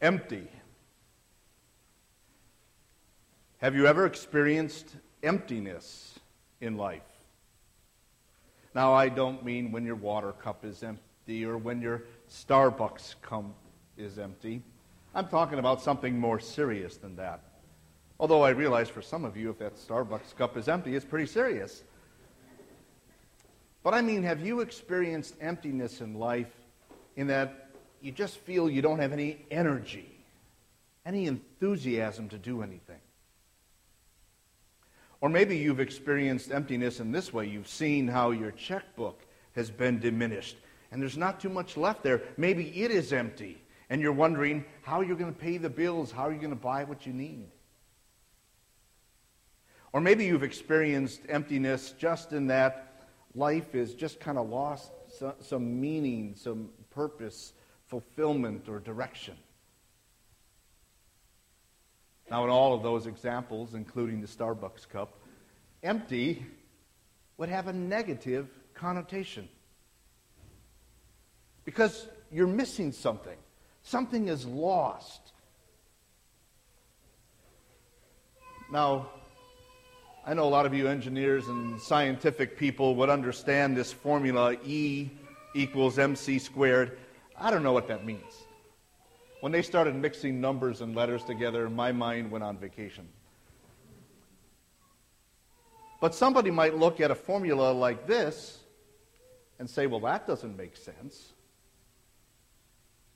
empty. Have you ever experienced emptiness in life? Now, I don't mean when your water cup is empty or when your Starbucks cup is empty. I'm talking about something more serious than that. Although I realize for some of you, if that Starbucks cup is empty, it's pretty serious. But I mean, have you experienced emptiness in life in that you just feel you don't have any energy, any enthusiasm to do anything? Or maybe you've experienced emptiness in this way. You've seen how your checkbook has been diminished and there's not too much left there. Maybe it is empty and you're wondering how you're going to pay the bills, how are you going to buy what you need. Or maybe you've experienced emptiness just in that life is just kind of lost some meaning, some purpose, fulfillment, or direction. Now, in all of those examples, including the Starbucks cup, empty would have a negative connotation. Because you're missing something. Something is lost. Now, I know a lot of you engineers and scientific people would understand this formula E equals mc squared. I don't know what that means. When they started mixing numbers and letters together, my mind went on vacation. But somebody might look at a formula like this and say, well, that doesn't make sense.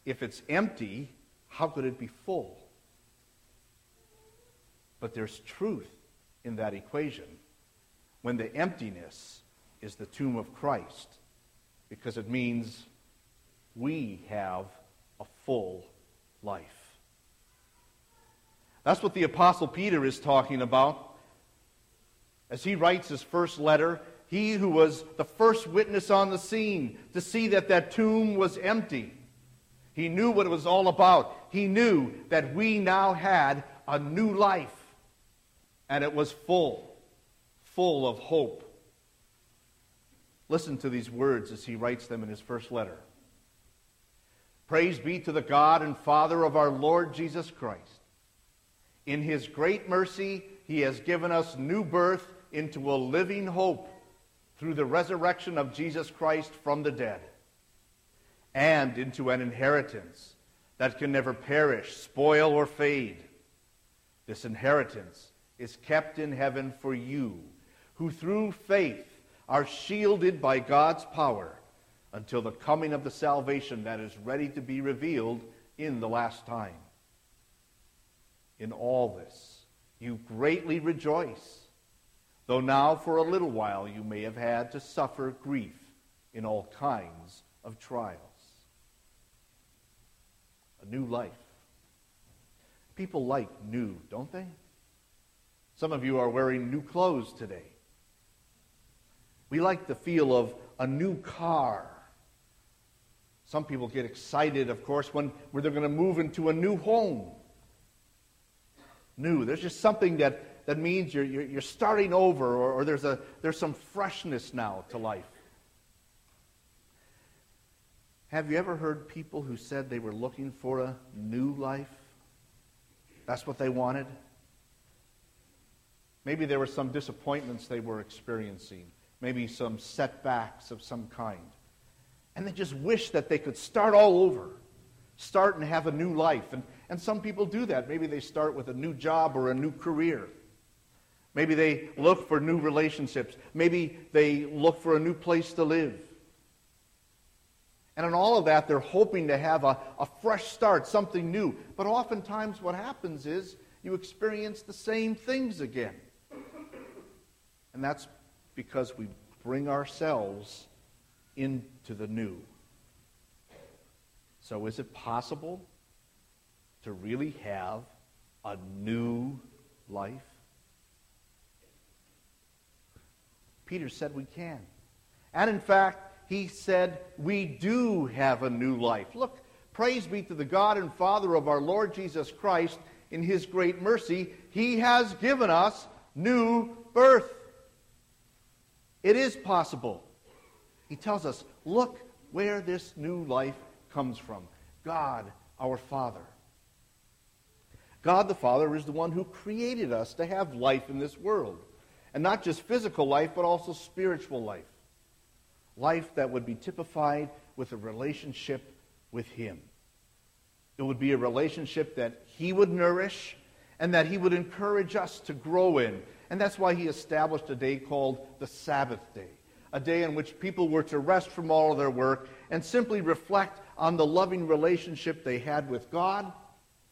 If it's empty, how could it be full? But there's truth in that equation when the emptiness is the tomb of Christ, because it means we have a full life. That's what the Apostle Peter is talking about. As he writes his first letter, he who was the first witness on the scene to see that that tomb was empty. He knew what it was all about. He knew that we now had a new life, and it was full, full of hope. Listen to these words as he writes them in his first letter. Praise be to the God and Father of our Lord Jesus Christ. In his great mercy, he has given us new birth into a living hope through the resurrection of Jesus Christ from the dead and into an inheritance that can never perish, spoil, or fade. This inheritance is kept in heaven for you, who through faith are shielded by God's power until the coming of the salvation that is ready to be revealed in the last time. In all this, you greatly rejoice, though now for a little while you may have had to suffer grief in all kinds of trials a new life. People like new, don't they? Some of you are wearing new clothes today. We like the feel of a new car. Some people get excited, of course, when, when they're going to move into a new home. New. There's just something that, that means you're, you're, you're starting over, or, or there's, a, there's some freshness now to life. Have you ever heard people who said they were looking for a new life? That's what they wanted? Maybe there were some disappointments they were experiencing, maybe some setbacks of some kind. And they just wish that they could start all over, start and have a new life. And, and some people do that. Maybe they start with a new job or a new career. Maybe they look for new relationships. Maybe they look for a new place to live. And in all of that, they're hoping to have a, a fresh start, something new. But oftentimes, what happens is you experience the same things again. And that's because we bring ourselves into the new. So, is it possible to really have a new life? Peter said we can. And in fact, he said, We do have a new life. Look, praise be to the God and Father of our Lord Jesus Christ. In his great mercy, he has given us new birth. It is possible. He tells us, Look where this new life comes from God, our Father. God the Father is the one who created us to have life in this world. And not just physical life, but also spiritual life. Life that would be typified with a relationship with Him. It would be a relationship that He would nourish and that He would encourage us to grow in. And that's why He established a day called the Sabbath day, a day in which people were to rest from all of their work and simply reflect on the loving relationship they had with God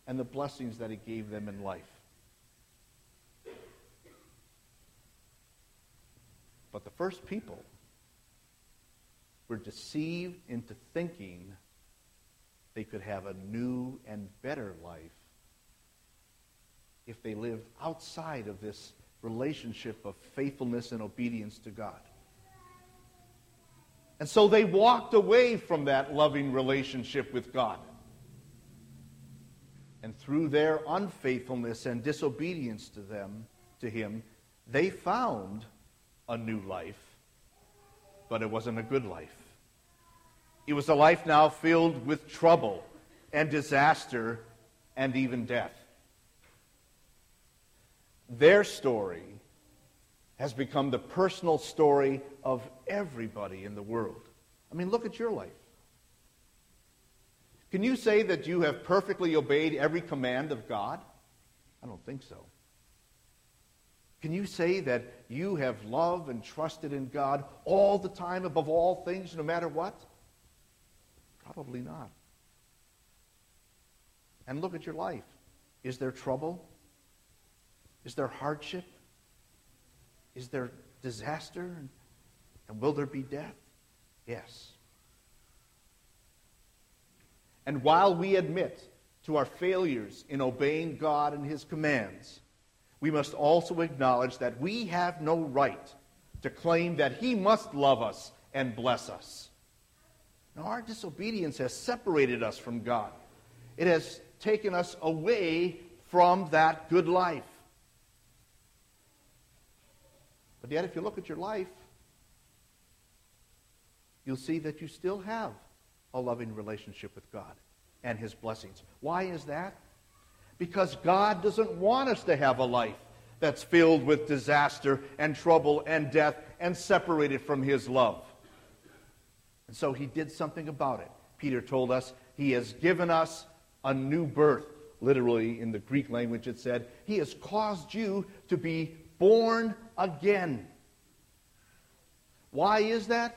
and the blessings that He gave them in life. But the first people were deceived into thinking they could have a new and better life if they lived outside of this relationship of faithfulness and obedience to God. And so they walked away from that loving relationship with God. And through their unfaithfulness and disobedience to them, to him, they found a new life, but it wasn't a good life. It was a life now filled with trouble and disaster and even death. Their story has become the personal story of everybody in the world. I mean, look at your life. Can you say that you have perfectly obeyed every command of God? I don't think so. Can you say that you have loved and trusted in God all the time, above all things, no matter what? Probably not. And look at your life. Is there trouble? Is there hardship? Is there disaster? And will there be death? Yes. And while we admit to our failures in obeying God and His commands, we must also acknowledge that we have no right to claim that He must love us and bless us. Now, our disobedience has separated us from God, it has taken us away from that good life. But yet, if you look at your life, you'll see that you still have a loving relationship with God and His blessings. Why is that? Because God doesn't want us to have a life that's filled with disaster and trouble and death and separated from His love. And so He did something about it. Peter told us He has given us a new birth. Literally, in the Greek language, it said, He has caused you to be born again. Why is that?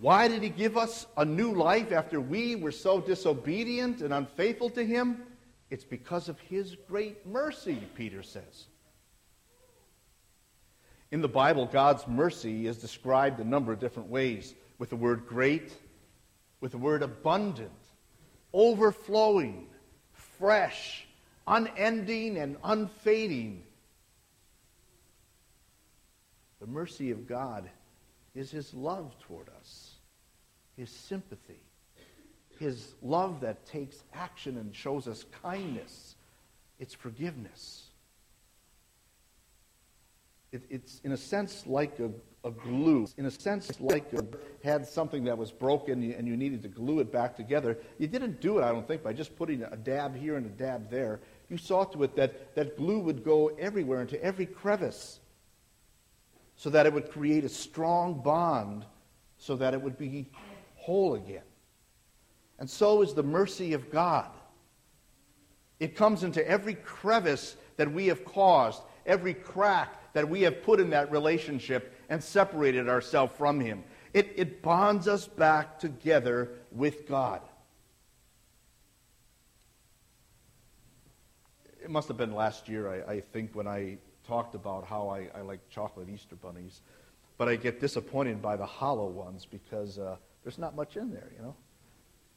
Why did he give us a new life after we were so disobedient and unfaithful to him? It's because of his great mercy, Peter says. In the Bible, God's mercy is described a number of different ways with the word great, with the word abundant, overflowing, fresh, unending, and unfading. The mercy of God is his love toward us, his sympathy, his love that takes action and shows us kindness, it's forgiveness. It, it's, in a sense, like a, a glue. In a sense, like a, had something that was broken and you needed to glue it back together. You didn't do it, I don't think, by just putting a dab here and a dab there. You saw to it that that glue would go everywhere, into every crevice so that it would create a strong bond, so that it would be whole again. And so is the mercy of God. It comes into every crevice that we have caused, every crack that we have put in that relationship and separated ourselves from Him. It, it bonds us back together with God. It must have been last year, I, I think, when I talked about how I, I like chocolate Easter bunnies, but I get disappointed by the hollow ones because uh, there's not much in there, you know.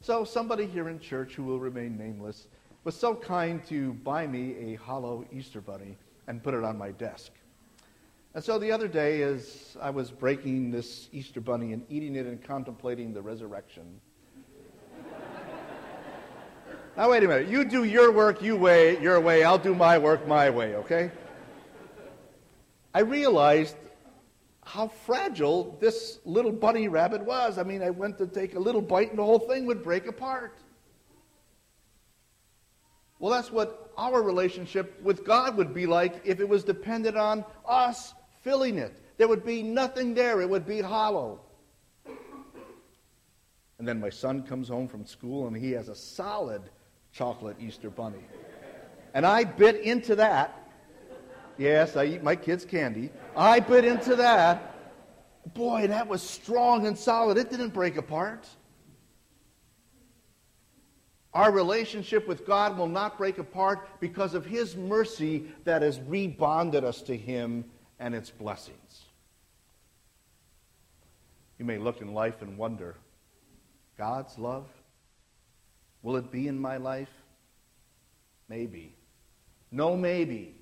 So somebody here in church who will remain nameless was so kind to buy me a hollow Easter bunny and put it on my desk. And so the other day, as I was breaking this Easter bunny and eating it and contemplating the resurrection. now, wait a minute. You do your work you way, your way. I'll do my work my way, okay? I realized how fragile this little bunny rabbit was. I mean, I went to take a little bite and the whole thing would break apart. Well, that's what our relationship with God would be like if it was dependent on us filling it. There would be nothing there, it would be hollow. And then my son comes home from school and he has a solid chocolate Easter bunny. And I bit into that. Yes, I eat my kids' candy. I bit into that. Boy, that was strong and solid. It didn't break apart. Our relationship with God will not break apart because of His mercy that has rebonded us to Him and its blessings. You may look in life and wonder God's love? Will it be in my life? Maybe. No, maybe.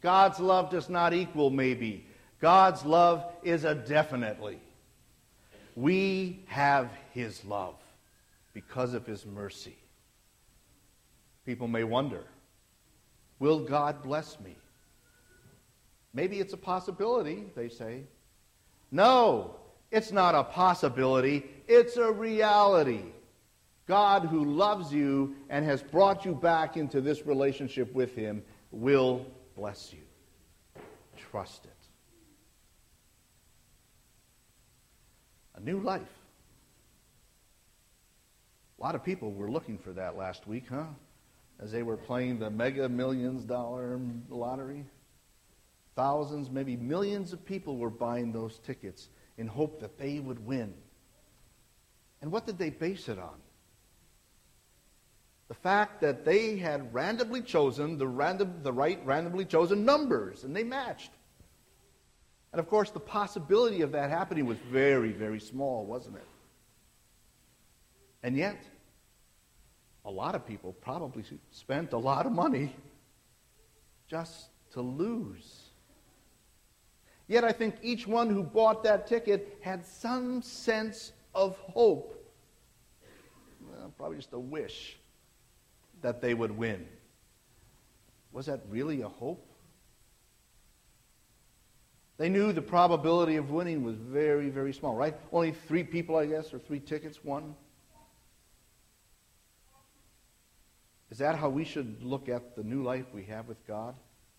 God's love does not equal maybe. God's love is a definitely. We have His love because of His mercy. People may wonder Will God bless me? Maybe it's a possibility, they say. No, it's not a possibility, it's a reality. God, who loves you and has brought you back into this relationship with Him, will bless you. Trust it. A new life. A lot of people were looking for that last week, huh? As they were playing the mega millions dollar lottery. Thousands, maybe millions of people were buying those tickets in hope that they would win. And what did they base it on? The fact that they had randomly chosen the, random, the right randomly chosen numbers, and they matched. And of course, the possibility of that happening was very, very small, wasn't it? And yet, a lot of people probably spent a lot of money just to lose. Yet I think each one who bought that ticket had some sense of hope. Well, probably just a wish that they would win. Was that really a hope? They knew the probability of winning was very, very small, right? Only three people, I guess, or three tickets won. Is that how we should look at the new life we have with God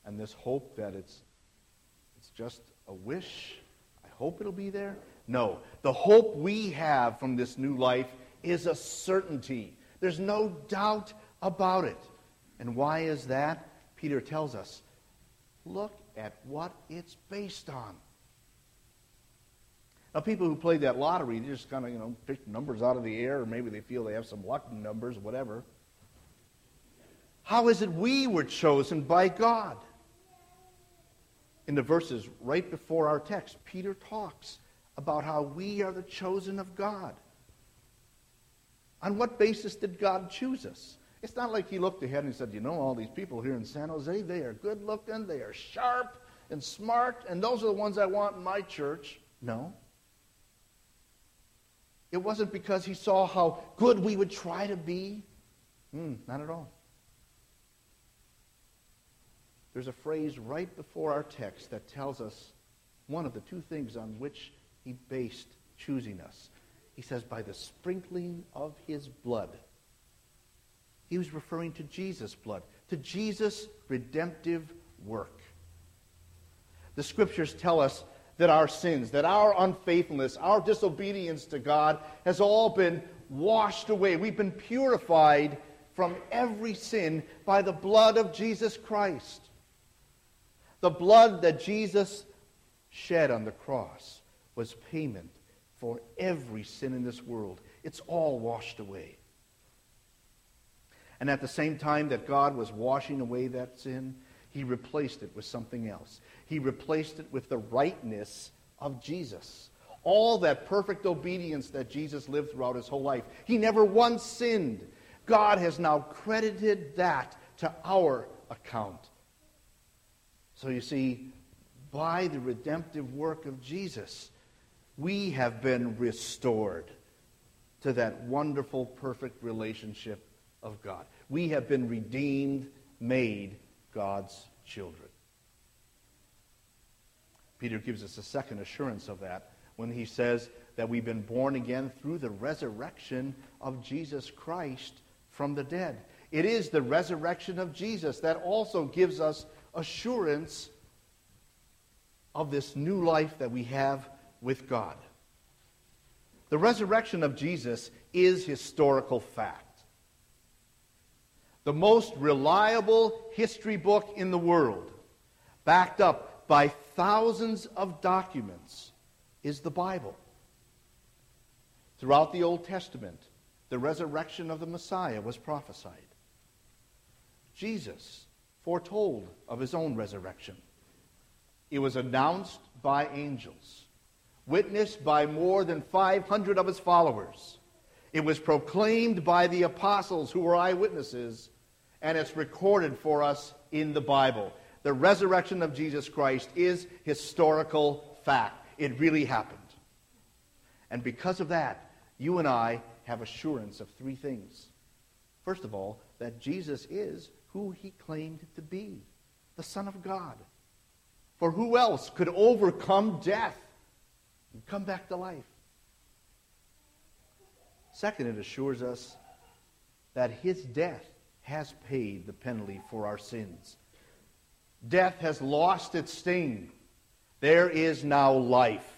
and this hope that it's, it's just a wish. I hope it'll be there. No. The hope we have from this new life is a certainty. There's no doubt about it. And why is that? Peter tells us look at what it's based on. Now, people who play that lottery, they just kind of, you know, pick numbers out of the air, or maybe they feel they have some lucky numbers, whatever. How is it we were chosen by God? in the verses right before our text, Peter talks about how we are the chosen of God. On what basis did God choose us? It's not like he looked ahead and said, You know, all these people here in San Jose, they are good looking, they are sharp and smart, and those are the ones I want in my church. No. It wasn't because he saw how good we would try to be. Mm, not at all. There's a phrase right before our text that tells us one of the two things on which he based choosing us. He says, by the sprinkling of his blood. He was referring to Jesus' blood, to Jesus' redemptive work. The scriptures tell us that our sins, that our unfaithfulness, our disobedience to God has all been washed away. We've been purified from every sin by the blood of Jesus Christ. The blood that Jesus shed on the cross was payment for every sin in this world. It's all washed away. And at the same time that God was washing away that sin, he replaced it with something else. He replaced it with the rightness of Jesus. All that perfect obedience that Jesus lived throughout his whole life. He never once sinned. God has now credited that to our account. So you see, by the redemptive work of Jesus, we have been restored to that wonderful, perfect relationship of God. We have been redeemed, made God's children. Peter gives us a second assurance of that when he says that we've been born again through the resurrection of Jesus Christ from the dead. It is the resurrection of Jesus that also gives us assurance of this new life that we have with God. The resurrection of Jesus is historical fact. The most reliable history book in the world, backed up by thousands of documents, is the Bible. Throughout the Old Testament, the resurrection of the Messiah was prophesied. Jesus foretold of his own resurrection. It was announced by angels, witnessed by more than 500 of his followers. It was proclaimed by the apostles who were eyewitnesses, and it's recorded for us in the Bible. The resurrection of Jesus Christ is historical fact. It really happened. And because of that, you and I have assurance of three things. First of all, that Jesus is who he claimed to be the Son of God. For who else could overcome death and come back to life? Second, it assures us that his death has paid the penalty for our sins. Death has lost its sting. There is now life.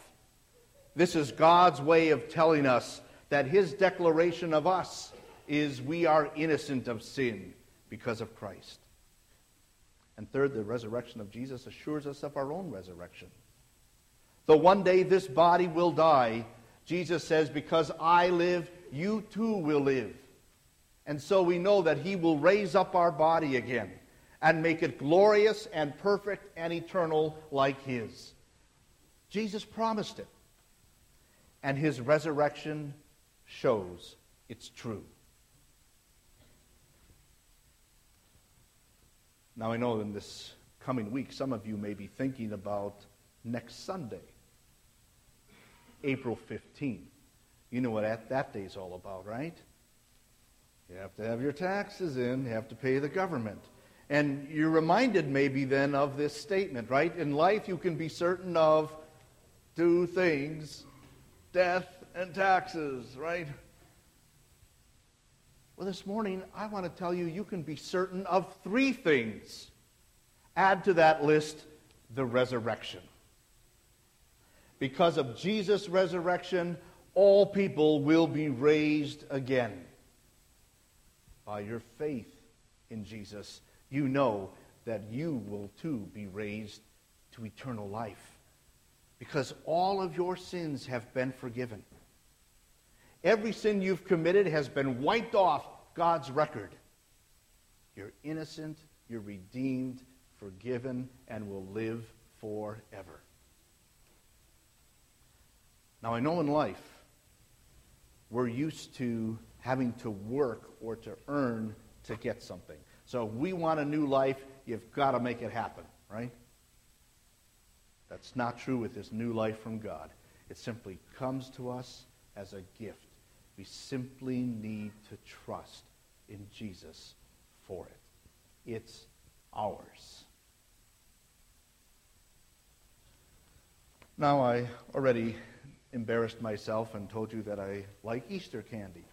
This is God's way of telling us that his declaration of us is we are innocent of sin because of Christ. And third, the resurrection of Jesus assures us of our own resurrection. Though one day this body will die, Jesus says, Because I live, you too will live. And so we know that he will raise up our body again and make it glorious and perfect and eternal like his. Jesus promised it. And his resurrection shows it's true. Now, I know in this coming week, some of you may be thinking about next Sunday, April 15th. You know what that, that day's all about, right? You have to have your taxes in, you have to pay the government. And you're reminded maybe then of this statement, right? In life, you can be certain of two things death and taxes, right? Well, this morning, I want to tell you you can be certain of three things. Add to that list the resurrection. Because of Jesus' resurrection, all people will be raised again. By your faith in Jesus, you know that you will too be raised to eternal life. Because all of your sins have been forgiven. Every sin you've committed has been wiped off God's record. You're innocent, you're redeemed, forgiven, and will live forever. Now, I know in life we're used to having to work or to earn to get something. So, we want a new life, you've got to make it happen, right? That's not true with this new life from God. It simply comes to us as a gift. We simply need to trust in Jesus for it. It's ours. Now, I already embarrassed myself and told you that I like Easter candy.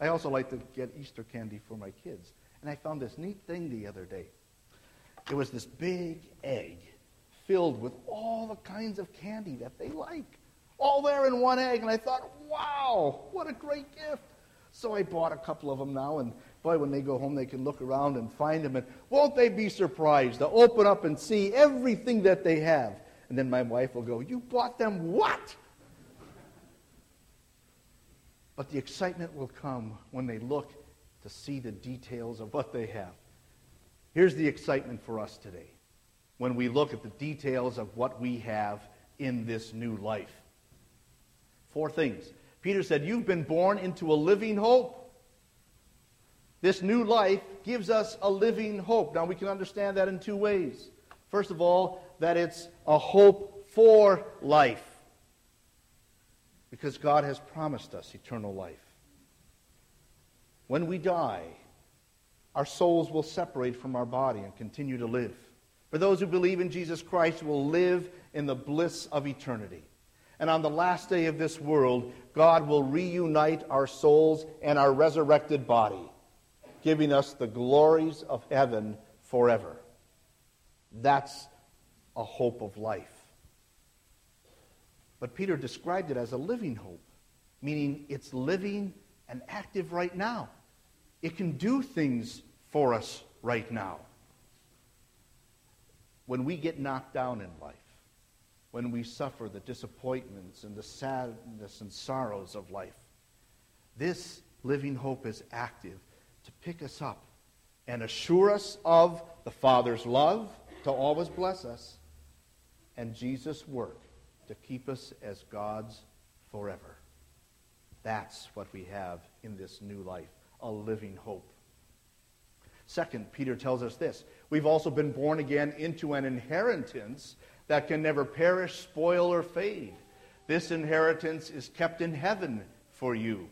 I also like to get Easter candy for my kids. And I found this neat thing the other day. It was this big egg filled with all the kinds of candy that they like all there in one egg. And I thought, wow, what a great gift. So I bought a couple of them now, and boy, when they go home, they can look around and find them. And won't they be surprised to open up and see everything that they have? And then my wife will go, You bought them what? But the excitement will come when they look to see the details of what they have. Here's the excitement for us today when we look at the details of what we have in this new life. Four things. Peter said, You've been born into a living hope. This new life gives us a living hope. Now, we can understand that in two ways. First of all, that it's a hope for life, because God has promised us eternal life. When we die, our souls will separate from our body and continue to live. For those who believe in Jesus Christ will live in the bliss of eternity. And on the last day of this world, God will reunite our souls and our resurrected body. giving us the glories of heaven forever. That's a hope of life. But Peter described it as a living hope, meaning it's living and active right now. It can do things for us right now. When we get knocked down in life, when we suffer the disappointments and the sadness and sorrows of life, this living hope is active to pick us up and assure us of the Father's love to always bless us and Jesus' work to keep us as God's forever. That's what we have in this new life a living hope. Second, Peter tells us this we've also been born again into an inheritance that can never perish, spoil, or fade. This inheritance is kept in heaven for you.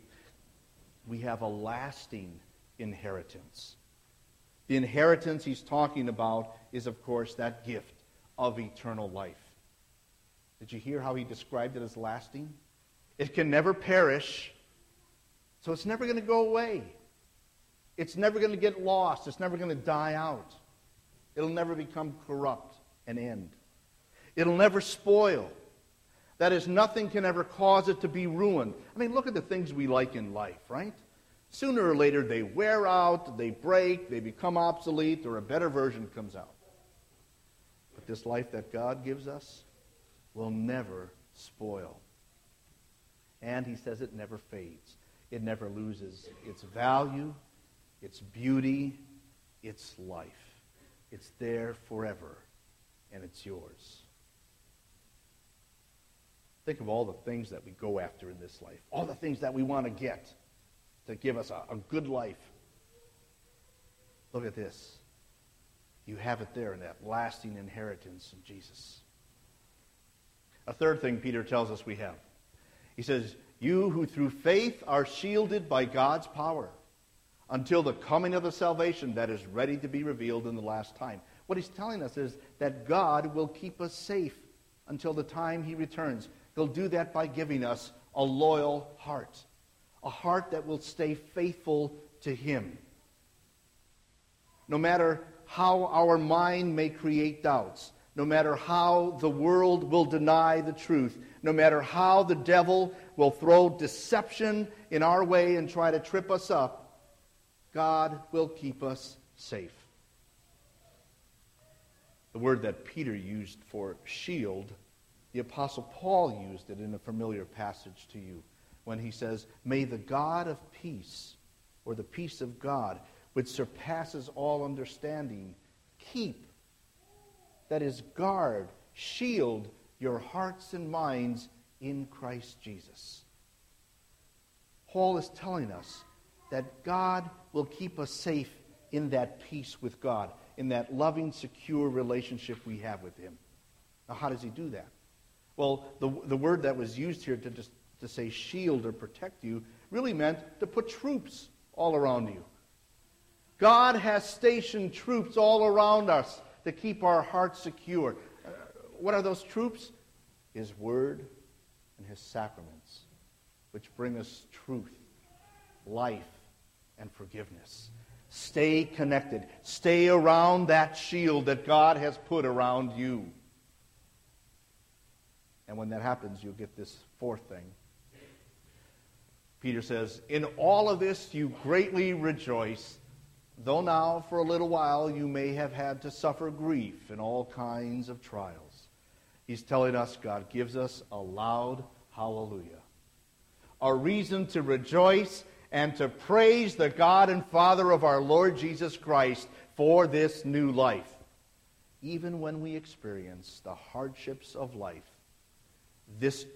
We have a lasting inheritance. The inheritance he's talking about is, of course, that gift of eternal life. Did you hear how he described it as lasting? It can never perish, so it's never going to go away. It's never going to get lost. It's never going to die out. It'll never become corrupt and end. It'll never spoil. That is, nothing can ever cause it to be ruined. I mean, look at the things we like in life, right? Sooner or later, they wear out, they break, they become obsolete, or a better version comes out. This life that God gives us will never spoil. And he says it never fades, it never loses its value, its beauty, its life. It's there forever, and it's yours. Think of all the things that we go after in this life, all the things that we want to get to give us a, a good life. Look at this. You have it there in that lasting inheritance in Jesus. A third thing Peter tells us we have. He says, You who through faith are shielded by God's power until the coming of the salvation that is ready to be revealed in the last time. What he's telling us is that God will keep us safe until the time he returns. He'll do that by giving us a loyal heart a heart that will stay faithful to Him. No matter how our mind may create doubts, no matter how the world will deny the truth, no matter how the devil will throw deception in our way and try to trip us up, God will keep us safe. The word that Peter used for shield, the Apostle Paul used it in a familiar passage to you when he says, May the God of peace, or the peace of God, which surpasses all understanding, keep, that is, guard, shield your hearts and minds in Christ Jesus. Paul is telling us that God will keep us safe in that peace with God, in that loving, secure relationship we have with Him. Now, how does He do that? Well, the, the word that was used here to, to say shield or protect you really meant to put troops all around you. God has stationed troops all around us to keep our hearts secure. Uh, what are those troops? His word and his sacraments, which bring us truth, life, and forgiveness. Stay connected. Stay around that shield that God has put around you. And when that happens, you'll get this fourth thing Peter says, In all of this you greatly rejoice, though now for a little while you may have had to suffer grief and all kinds of trials. He's telling us God gives us a loud hallelujah, a reason to rejoice and to praise the God and Father of our Lord Jesus Christ for this new life. Even when we experience the hardships of life, this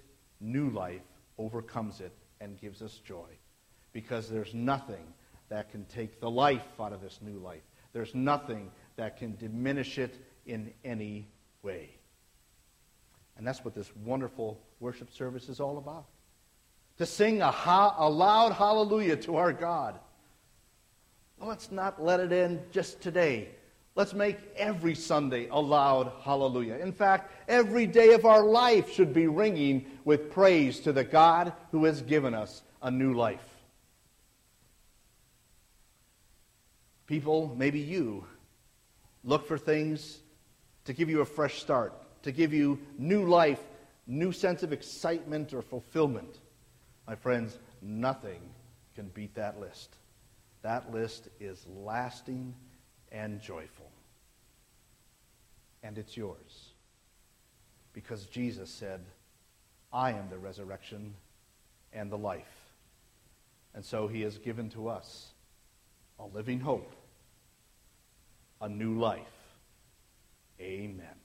new life overcomes it and gives us joy. Because there's nothing that can take the life out of this new life. There's nothing that can diminish it in any way. And that's what this wonderful worship service is all about. To sing a, a loud hallelujah to our God. Well, let's not let it end just today. Let's make every Sunday a loud hallelujah. In fact, every day of our life should be ringing with praise to the God who has given us a new life. People, maybe you, look for things to give you a fresh start, to give you new life, new sense of excitement or fulfillment. My friends, nothing can beat that list. That list is lasting and joyful. And it's yours. Because Jesus said, I am the resurrection and the life. And so he has given to us a living hope, a new life. Amen.